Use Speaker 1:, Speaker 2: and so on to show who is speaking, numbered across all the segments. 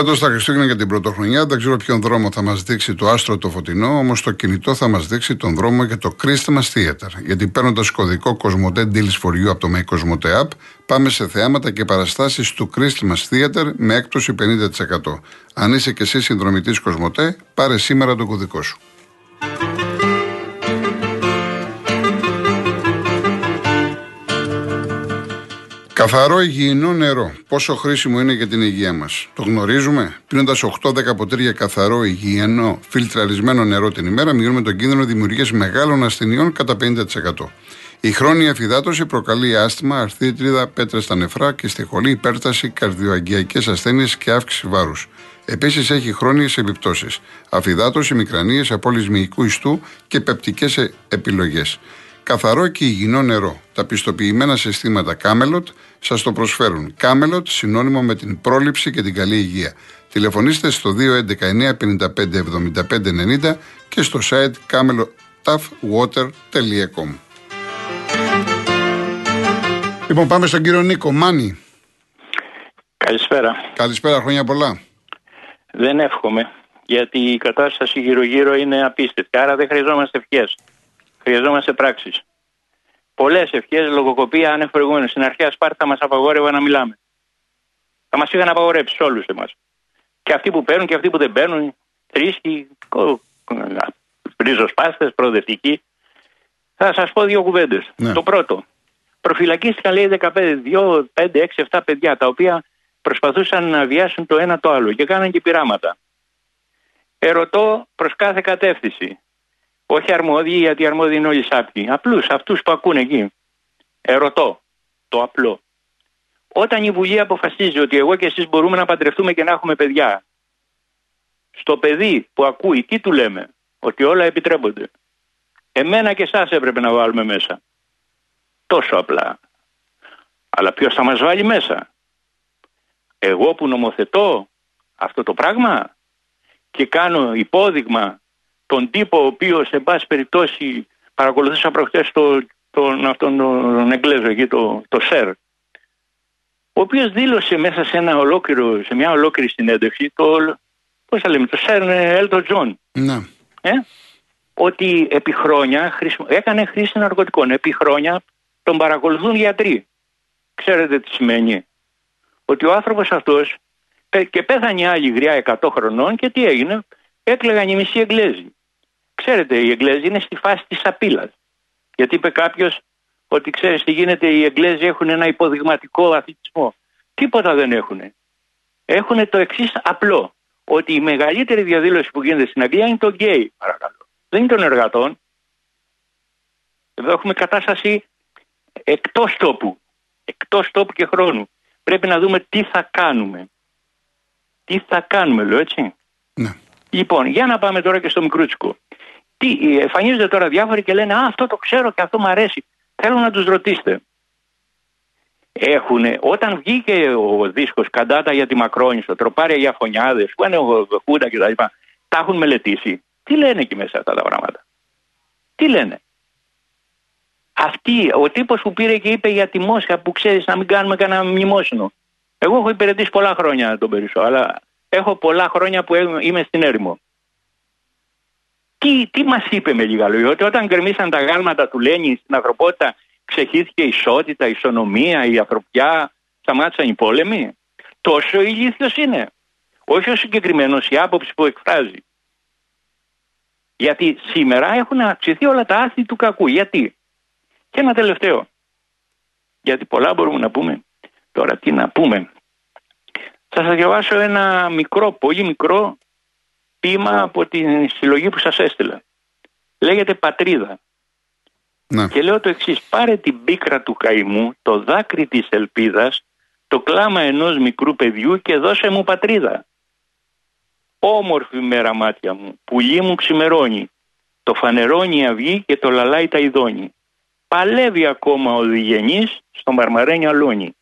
Speaker 1: Φέτος τα Χριστούγεννα για την Πρωτοχρονιά δεν ξέρω ποιον δρόμο θα μας δείξει το άστρο το φωτεινό, όμως το κινητό θα μας δείξει τον δρόμο για το Christmas Theater. Γιατί παίρνοντας κωδικό Cosmote Deals for You από το My Cosmote App, πάμε σε θεάματα και παραστάσεις του Christmas Theater με έκπτωση 50%. Αν είσαι και εσύ συνδρομητής Cosmote, πάρε σήμερα το κωδικό σου. Καθαρό υγιεινό νερό. Πόσο χρήσιμο είναι για την υγεία μας. Το γνωρίζουμε; Πίνοντα 8-10 ποτήρια καθαρό υγιεινό φιλτραρισμένο νερό την ημέρα, μειώνουμε τον κίνδυνο δημιουργίας μεγάλων ασθενειών κατά 50%. Η χρόνια αφυδάτωση προκαλεί άσθημα, αρθίτριδα, πέτρες στα νεφρά και στη χολή υπέρταση, καρδιοαγγειακές ασθένειες και αύξηση βάρους. Επίσης έχει χρόνιες επιπτώσεις. Αφυδάτωση, μικρανίες, απόλυση μυϊκού ιστού και πεπτικές επιλογές. Καθαρό και υγιεινό νερό. Τα πιστοποιημένα συστήματα Camelot σας το προσφέρουν. Camelot συνώνυμο με την πρόληψη και την καλή υγεία. Τηλεφωνήστε στο 211-955-7590 και στο site camelotafwater.com. Λοιπόν, πάμε στον κύριο Νίκο Μάνι.
Speaker 2: Καλησπέρα.
Speaker 1: Καλησπέρα, χρόνια πολλά.
Speaker 2: Δεν εύχομαι, γιατί η κατάσταση γύρω-γύρω είναι απίστευτη. Άρα δεν χρειαζόμαστε ευχές. Χρειαζόμαστε πράξεις. Πολλές ευχές, λογοκοπία ανεφροηγούμενη. Στην αρχαία Σπάρτα μας απαγόρευαν να μιλάμε. Θα μας είχαν απαγορέψει όλους εμάς. Και αυτοί που παίρνουν και αυτοί που δεν παίρνουν, θρήσκοι, ριζοσπάστες, προοδευτικοί. Θα σας πω δύο κουβέντες. Ναι. Το πρώτο. Προφυλακίστηκαν λέει 15, 2, 5, 6, 7 παιδιά τα οποία προσπαθούσαν να βιάσουν το ένα το άλλο και κάναν και πειράματα. Ερωτώ προς κάθε κατεύθυνση. Όχι αρμόδιοι, γιατί αρμόδιοι είναι όλοι σάπιοι. Απλούς, αυτούς που ακούνε εκεί. Ερωτώ το απλό. Όταν η Βουλή αποφασίζει ότι εγώ και εσείς μπορούμε να παντρευτούμε και να έχουμε παιδιά, στο παιδί που ακούει, τι του λέμε, ότι όλα επιτρέπονται. Εμένα και εσάς έπρεπε να βάλουμε μέσα. Τόσο απλά. Αλλά ποιος θα μας βάλει μέσα; Εγώ που νομοθετώ αυτό το πράγμα και κάνω υπόδειγμα τον τύπο ο οποίος σε πάση περιπτώσει παρακολουθούσα προχτές το, τον, αυτόν τον Εγγλέζο εκεί, το, το ΣΕΡ, ο οποίος δήλωσε μέσα σε, ένα ολόκληρο, σε μια ολόκληρη συνέντευξη το, πώς θα λέμε, το ΣΕΡ Έλτον Τζον.
Speaker 1: Ναι.
Speaker 2: Ε, ότι επί χρόνια έκανε χρήση ναρκωτικών. Επί χρόνια τον παρακολουθούν γιατροί. Ξέρετε τι σημαίνει. Ότι ο άνθρωπος αυτός και πέθανε άλλη γριά 100 χρονών και τι έγινε. Έκλεγαν οι μισοί Εγγλέζοι. Ξέρετε, οι Εγγλέζοι είναι στη φάση της απειλή. Γιατί είπε κάποιος ότι ξέρεις τι γίνεται, οι Εγγλέζοι έχουν ένα υποδειγματικό αθλητισμό. Τίποτα δεν έχουν. Έχουν το εξής απλό. Ότι η μεγαλύτερη διαδήλωση που γίνεται στην Αγγλία είναι το γκέι, παρακαλώ. Δεν είναι των εργατών. Εδώ έχουμε κατάσταση εκτός τόπου. Εκτός τόπου και χρόνου. Πρέπει να δούμε τι θα κάνουμε. Τι θα κάνουμε, λέω έτσι.
Speaker 1: Ναι.
Speaker 2: Λοιπόν, για να πάμε τώρα και στο μικρούτσικο τι, εμφανίζονται τώρα διάφοροι και λένε Α, αυτό το ξέρω και αυτό μου αρέσει. Θέλω να τους ρωτήσετε. Έχουνε, όταν βγήκε ο δίσκος Καντάτα για τη Μακρόνισο, τροπάρια για φωνιάδες, που είναι ο Χούντα κτλ. Τα, τα έχουν μελετήσει. Τι λένε εκεί μέσα αυτά τα πράγματα; Τι λένε; Αυτή, ο τύπος που πήρε και είπε για τη Μόσχα που ξέρεις να μην κάνουμε κανένα μνημόσυνο. Εγώ έχω υπηρετήσει πολλά χρόνια τον περισσότερο, αλλά έχω πολλά χρόνια που είμαι στην έρημο τι, τι μας είπε με λίγα λόγια, ότι όταν γκρεμίσαν τα γάλματα του Λένιν στην ανθρωπότητα ξεχύθηκε η ισότητα, η ισονομία, η ανθρωπιά, σταμάτησαν οι πόλεμοι. Τόσο ηλίθιος είναι. Όχι ο συγκεκριμένος η άποψη που εκφράζει. Γιατί σήμερα έχουν αυξηθεί όλα τα άθη του κακού. Γιατί; Και ένα τελευταίο. Γιατί πολλά μπορούμε να πούμε. Τώρα τι να πούμε. Θα σας διαβάσω ένα μικρό, πολύ μικρό ποίημα από την συλλογή που σας έστειλα. Λέγεται Πατρίδα.
Speaker 1: Ναι.
Speaker 2: Και λέω το εξής: Πάρε την πίκρα του καημού, το δάκρυ της ελπίδας, το κλάμα ενός μικρού παιδιού και δώσε μου πατρίδα. Όμορφη μέρα μάτια μου, πουλί μου ξημερώνει, το φανερώνει η αυγή και το λαλάει τα ειδώνει. Παλεύει ακόμα ο διγενής στο μαρμαρένιο αλόνι.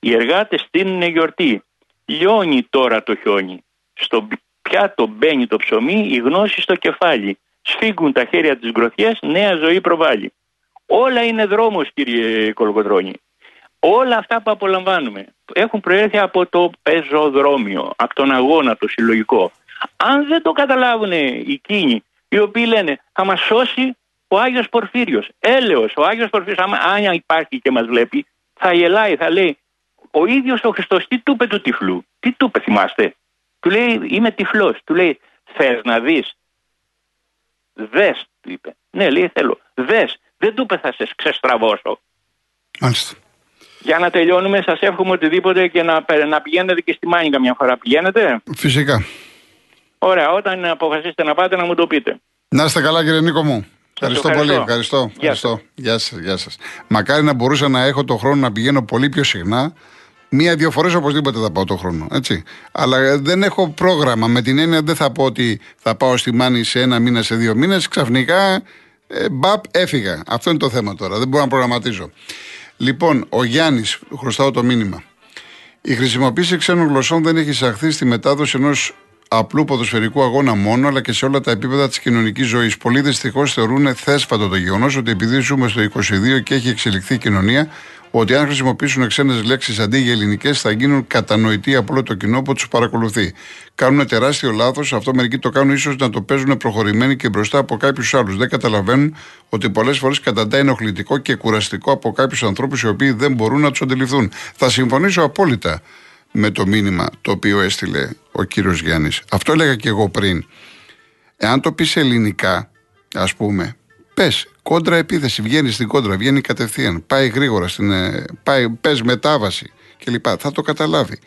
Speaker 2: Οι εργάτες στείλουν γιορτή, λιώνει τώρα το χιόνι. Στο πιάτο μπαίνει το ψωμί, η γνώση στο κεφάλι. Σφίγγουν τα χέρια της γκροθιές, νέα ζωή προβάλλει. Όλα είναι δρόμος κύριε Κολοκοτρώνη. Όλα αυτά που απολαμβάνουμε έχουν προέρθει από το πεζοδρόμιο, από τον αγώνα το συλλογικό. Αν δεν το καταλάβουν εκείνοι οι οποίοι λένε θα μας σώσει ο Άγιος Πορφύριος, έλεος, ο Άγιος Πορφύριος, αν υπάρχει και μας βλέπει, θα γελάει, θα λέει ο ίδιος ο Χριστός τι του είπε του τυφλού, τι του είπε θυμάστε. Του λέει είμαι τυφλός, του λέει θες να δεις; Δες του είπε. Ναι λέει θέλω. Δες. Δεν του είπε θα σε ξεστραβώσω.
Speaker 1: Μάλιστα.
Speaker 2: Για να τελειώνουμε, σας εύχομαι οτιδήποτε και να, να πηγαίνετε και στη Μάνικα μια φορά. Πηγαίνετε;
Speaker 1: Φυσικά.
Speaker 2: Ωραία, όταν αποφασίσετε να πάτε να μου το πείτε.
Speaker 1: Να είστε καλά, κύριε Νίκο μου. Ευχαριστώ, πολύ. Ευχαριστώ. Γεια ευχαριστώ. Γεια σας. Γεια σας. Μακάρι να μπορούσα να έχω το χρόνο να πηγαίνω πολύ πιο συχνά. Μία-δύο φορές οπωσδήποτε θα πάω το χρόνο. Έτσι. Αλλά δεν έχω πρόγραμμα. Με την έννοια δεν θα πω ότι θα πάω στη Μάνη σε ένα μήνα, σε δύο μήνες. Ξαφνικά, ε, μπαπ, έφυγα. Αυτό είναι το θέμα τώρα. Δεν μπορώ να προγραμματίζω. Λοιπόν, ο Γιάννης, χρωστάω το μήνυμα. Η χρησιμοποίηση ξένων γλωσσών δεν έχει εισαχθεί στη μετάδοση ενός απλού ποδοσφαιρικού αγώνα μόνο, αλλά και σε όλα τα επίπεδα της κοινωνικής ζωής. Πολλοί δυστυχώς θεωρούν θέσφατο το γεγονός ότι επειδή ζούμε στο 22 και έχει εξελιχθεί η κοινωνία, ότι αν χρησιμοποιήσουν ξένες λέξεις αντί για ελληνικές θα γίνουν κατανοητοί από όλο το κοινό που τους παρακολουθεί. Κάνουν τεράστιο λάθος, αυτό μερικοί το κάνουν ίσως να το παίζουν προχωρημένοι και μπροστά από κάποιους άλλους. Δεν καταλαβαίνουν ότι πολλές φορές καταντά ενοχλητικό και κουραστικό από κάποιους ανθρώπους οι οποίοι δεν μπορούν να τους αντιληφθούν. Θα συμφωνήσω απόλυτα με το μήνυμα το οποίο έστειλε ο κύριος Γιάννης. Αυτό έλεγα και εγώ πριν. Εάν το πεις ελληνικά, ας πούμε, πες κόντρα επίθεση, βγαίνει στην κόντρα, βγαίνει κατευθείαν, πάει γρήγορα, στην, ε, πάει, πες μετάβαση κλπ. Θα το καταλάβει.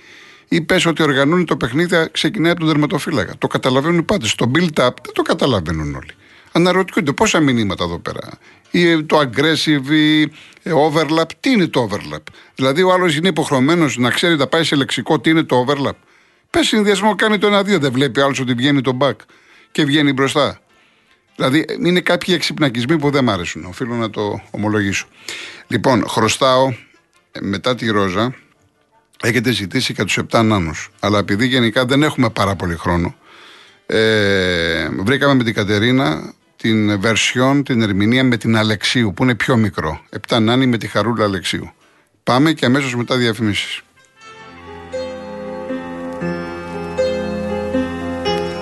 Speaker 1: Ή πες ότι οργανώνει το παιχνίδι, ξεκινάει από τον τερματοφύλακα. Το καταλαβαίνουν οι πάντες. Το build-up δεν το καταλαβαίνουν όλοι. Αναρωτιούνται πόσα μηνύματα εδώ πέρα. Ή το aggressive, ή ε, overlap. Τι είναι το overlap; Δηλαδή ο άλλος είναι υποχρεωμένος να ξέρει να πάει σε λεξικό τι είναι το overlap. Πες συνδυασμό κάνει το ένα-δύο. Δεν βλέπει άλλος ότι βγαίνει το back και βγαίνει μπροστά. Δηλαδή είναι κάποιοι εξυπνακισμοί που δεν μ' άρεσουν. Οφείλω να το ομολογήσω. Λοιπόν, χρωστάω ε, μετά τη Ρόζα. Έχετε ζητήσει και τους 7 νάνους. Αλλά επειδή γενικά δεν έχουμε πάρα πολύ χρόνο, ε, βρήκαμε με την Κατερίνα την version, την ερμηνεία με την Αλεξίου, που είναι πιο μικρό. 7 νάνοι με τη Χαρούλα Αλεξίου. Πάμε και αμέσως μετά διαφημίσεις.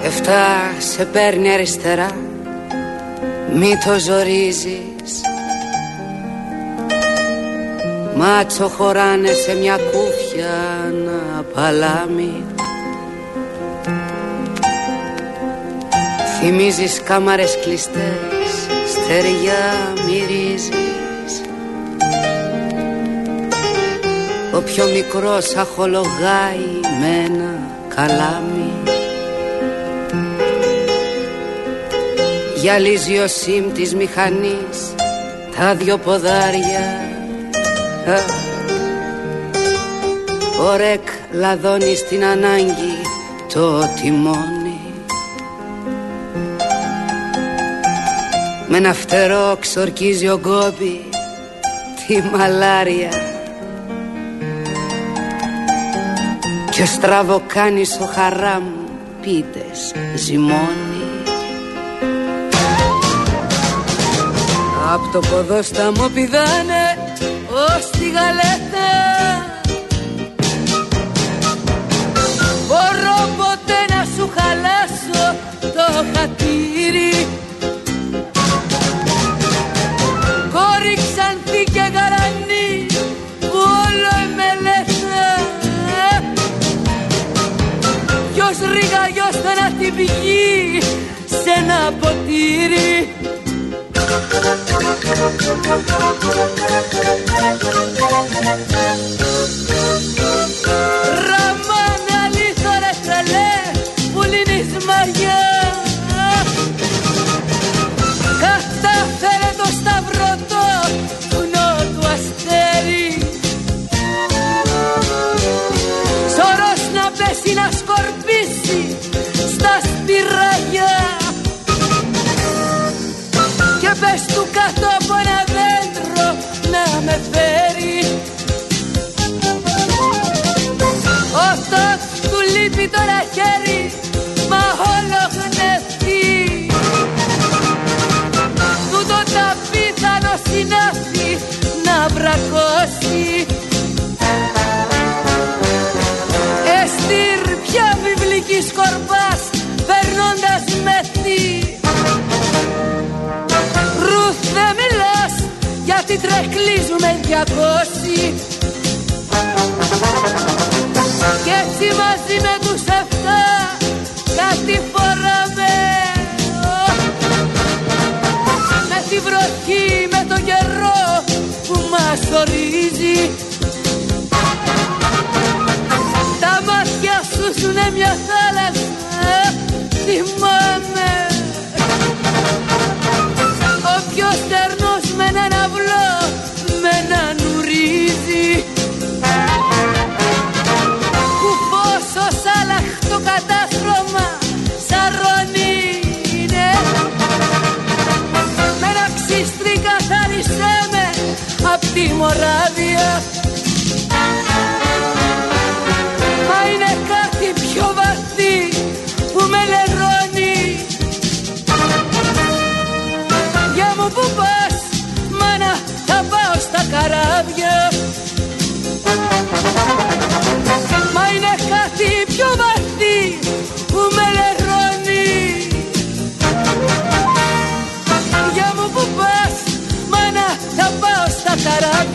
Speaker 3: Εφτά σε παίρνει αριστερά μη το ζορίζεις. Μάτσο χωράνε σε μια κούφια να παλάμει Θυμίζεις κάμαρες κλειστές, στεριά μυρίζεις. Ο πιο μικρός αχολογάει με ένα καλάμι Γυαλίζει ο σιμ της μηχανής τα δυο ποδάρια. Ο ρεκ λαδώνει στην ανάγκη το τιμόνι. Με ένα φτερό ξορκίζει ο γκόμπι τη μαλάρια. Και ο στραβοκάνης ο χαράμ πίτες ζυμώνει Απ' το ποδόσταμο πηδάνε ως τη γαλέτα. Μπορώ ποτέ να σου χαλάσω το χατήρι. Κόρη ξανθή και γαρανή που όλο εμελέτα Ποιος ρίγαγιος να την πηγεί σε ένα ποτήρι Thank you. λείπει τώρα χέρι μα όλο χνευτεί. Του το πίθανο συνάφη να βρακώσει. Εστήρ πια βιβλική σκορπάς περνώντας μεθύ Ρουθ δεν μιλάς γιατί τρεχλίζουμε διακόσι. Έτσι μαζί με τους εφτά κάτι φοράμε. Με τη βροχή, με το καιρό που μας ορίζει. Τα μάτια σου είναι μια θάλασσα θυμάμαι καράβια Μα είναι κάτι πιο βαθύ που με λερώνει Για μου που πας Μάνα θα πάω στα καράβια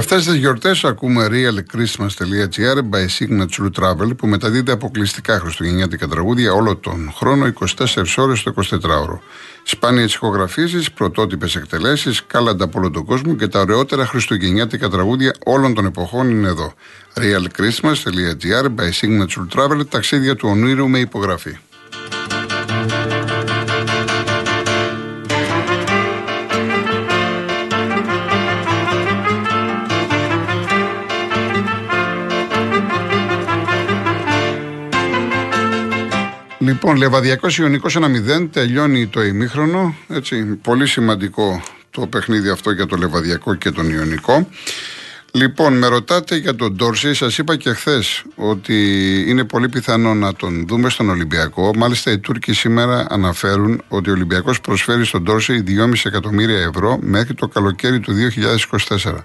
Speaker 1: αυτές τις γιορτές ακούμε realchristmas.gr by Signature Travel που μεταδίδει αποκλειστικά χριστουγεννιάτικα τραγούδια όλο τον χρόνο 24 ώρες το 24ωρο. Σπάνιες ηχογραφήσεις, πρωτότυπες εκτελέσεις, κάλαντα από όλο τον κόσμο και τα ωραιότερα χριστουγεννιάτικα τραγούδια όλων των εποχών είναι εδώ. realchristmas.gr by Signature Travel, ταξίδια του ονείρου με υπογραφή. Λοιπόν, Λεβαδιακός Ιωνικός 1-0, τελειώνει το ημίχρονο. Έτσι, πολύ σημαντικό το παιχνίδι αυτό για το Λεβαδιακό και τον Ιωνικό. Λοιπόν, με ρωτάτε για τον Ντόρση. Σας είπα και χθες ότι είναι πολύ πιθανό να τον δούμε στον Ολυμπιακό. Μάλιστα, οι Τούρκοι σήμερα αναφέρουν ότι ο Ολυμπιακός προσφέρει στον Ντόρση 2,5 εκατομμύρια ευρώ μέχρι το καλοκαίρι του 2024.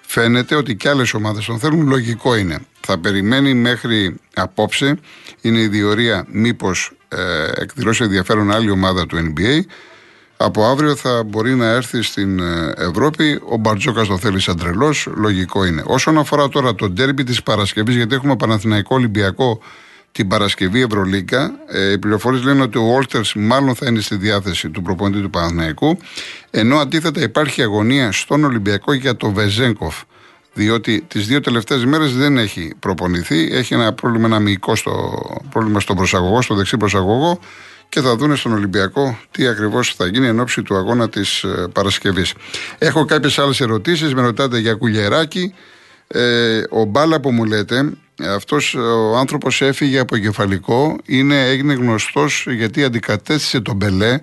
Speaker 1: Φαίνεται ότι και άλλες ομάδες τον θέλουν. Λογικό είναι. Θα περιμένει μέχρι απόψε. Είναι η διορία μήπως ε, εκδηλώσει ενδιαφέρον άλλη ομάδα του NBA. Από αύριο θα μπορεί να έρθει στην ε, Ευρώπη. Ο Μπαρτζόκας το θέλει σαν τρελός. Λογικό είναι. Όσον αφορά τώρα το ντέρμπι της Παρασκευής, γιατί έχουμε Παναθηναϊκό Ολυμπιακό την Παρασκευή Ευρωλίκα. Ε, οι πληροφορίες λένε ότι ο Όλτερ μάλλον θα είναι στη διάθεση του προπονητή του Παναθηναϊκού. Ενώ αντίθετα υπάρχει αγωνία στον Ολυμπιακό για το Βεζέγκοφ. Διότι τις δύο τελευταίες μέρες δεν έχει προπονηθεί. Έχει ένα πρόβλημα, ένα μυϊκό στο, πρόβλημα στον προσαγωγό, στο δεξί προσαγωγό. Και θα δούνε στον Ολυμπιακό τι ακριβώς θα γίνει εν ώψη του αγώνα της ε, Παρασκευής. Έχω κάποιες άλλες ερωτήσεις. Με ρωτάτε για κουλιεράκι. Ε, ο Μπάλα που μου λέτε, αυτός ο άνθρωπος έφυγε από κεφαλικό, είναι, έγινε γνωστός γιατί αντικατέστησε τον Μπελέ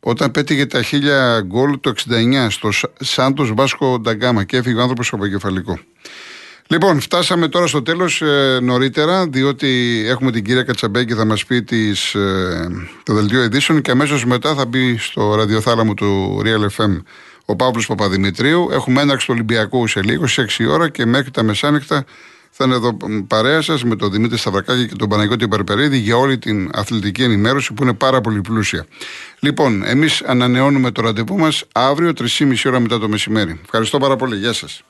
Speaker 1: όταν πέτυχε τα χίλια γκολ το 69 στο Σάντος Βάσκο Νταγκάμα και έφυγε ο άνθρωπος από κεφαλικό. Λοιπόν, φτάσαμε τώρα στο τέλος ε, νωρίτερα, διότι έχουμε την κυρία Κατσαμπέκη θα μας πει τις, ε, το δελτίο ειδήσεων και αμέσως μετά θα μπει στο ραδιοθάλαμο του Real FM ο Παύλος Παπαδημητρίου. Έχουμε έναρξη του Ολυμπιακού σε λίγο, σε 6 ώρα και μέχρι τα μεσάνυχτα θα είναι εδώ παρέα σας με τον Δημήτρη Σταυρακάκη και τον Παναγιώτη Περπερίδη για όλη την αθλητική ενημέρωση που είναι πάρα πολύ πλούσια. Λοιπόν, εμείς ανανεώνουμε το ραντεβού μας αύριο 3,5 ώρα μετά το μεσημέρι. Ευχαριστώ πάρα πολύ. Γεια σας.